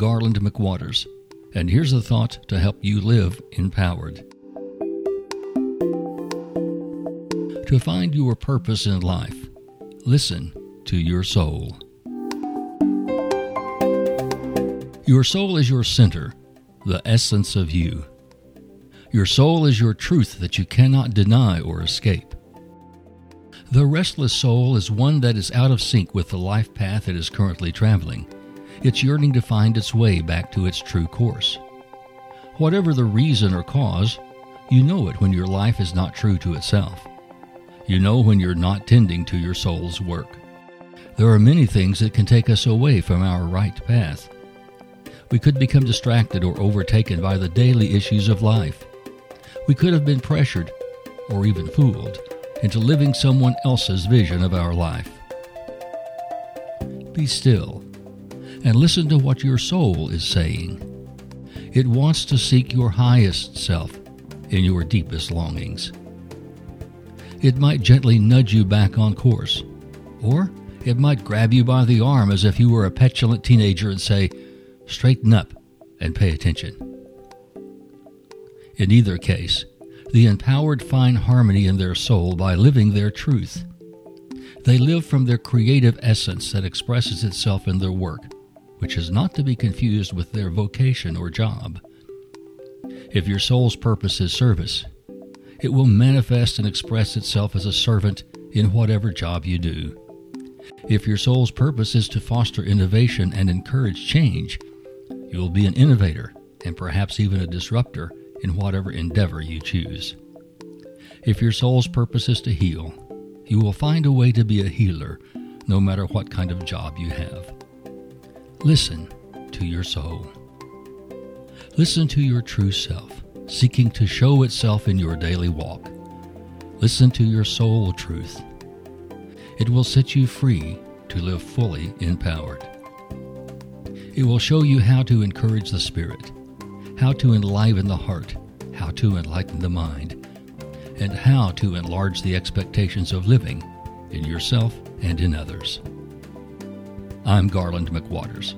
Garland McWaters, and here's a thought to help you live empowered. To find your purpose in life, listen to your soul. Your soul is your center, the essence of you. Your soul is your truth that you cannot deny or escape. The restless soul is one that is out of sync with the life path it is currently traveling. It's yearning to find its way back to its true course. Whatever the reason or cause, you know it when your life is not true to itself. You know when you're not tending to your soul's work. There are many things that can take us away from our right path. We could become distracted or overtaken by the daily issues of life. We could have been pressured or even fooled into living someone else's vision of our life. Be still and listen to what your soul is saying. It wants to seek your highest self in your deepest longings. It might gently nudge you back on course, or it might grab you by the arm as if you were a petulant teenager and say, Straighten up and pay attention. In either case, the empowered find harmony in their soul by living their truth. They live from their creative essence that expresses itself in their work, which is not to be confused with their vocation or job. If your soul's purpose is service, it will manifest and express itself as a servant in whatever job you do. If your soul's purpose is to foster innovation and encourage change, you will be an innovator and perhaps even a disruptor in whatever endeavor you choose. If your soul's purpose is to heal, you will find a way to be a healer no matter what kind of job you have. Listen to your soul. Listen to your true self, seeking to show itself in your daily walk. Listen to your soul truth. It will set you free to live fully empowered. It will show you how to encourage the spirit how to enliven the heart, how to enlighten the mind, and how to enlarge the expectations of living in yourself and in others. I'm Garland McWaters.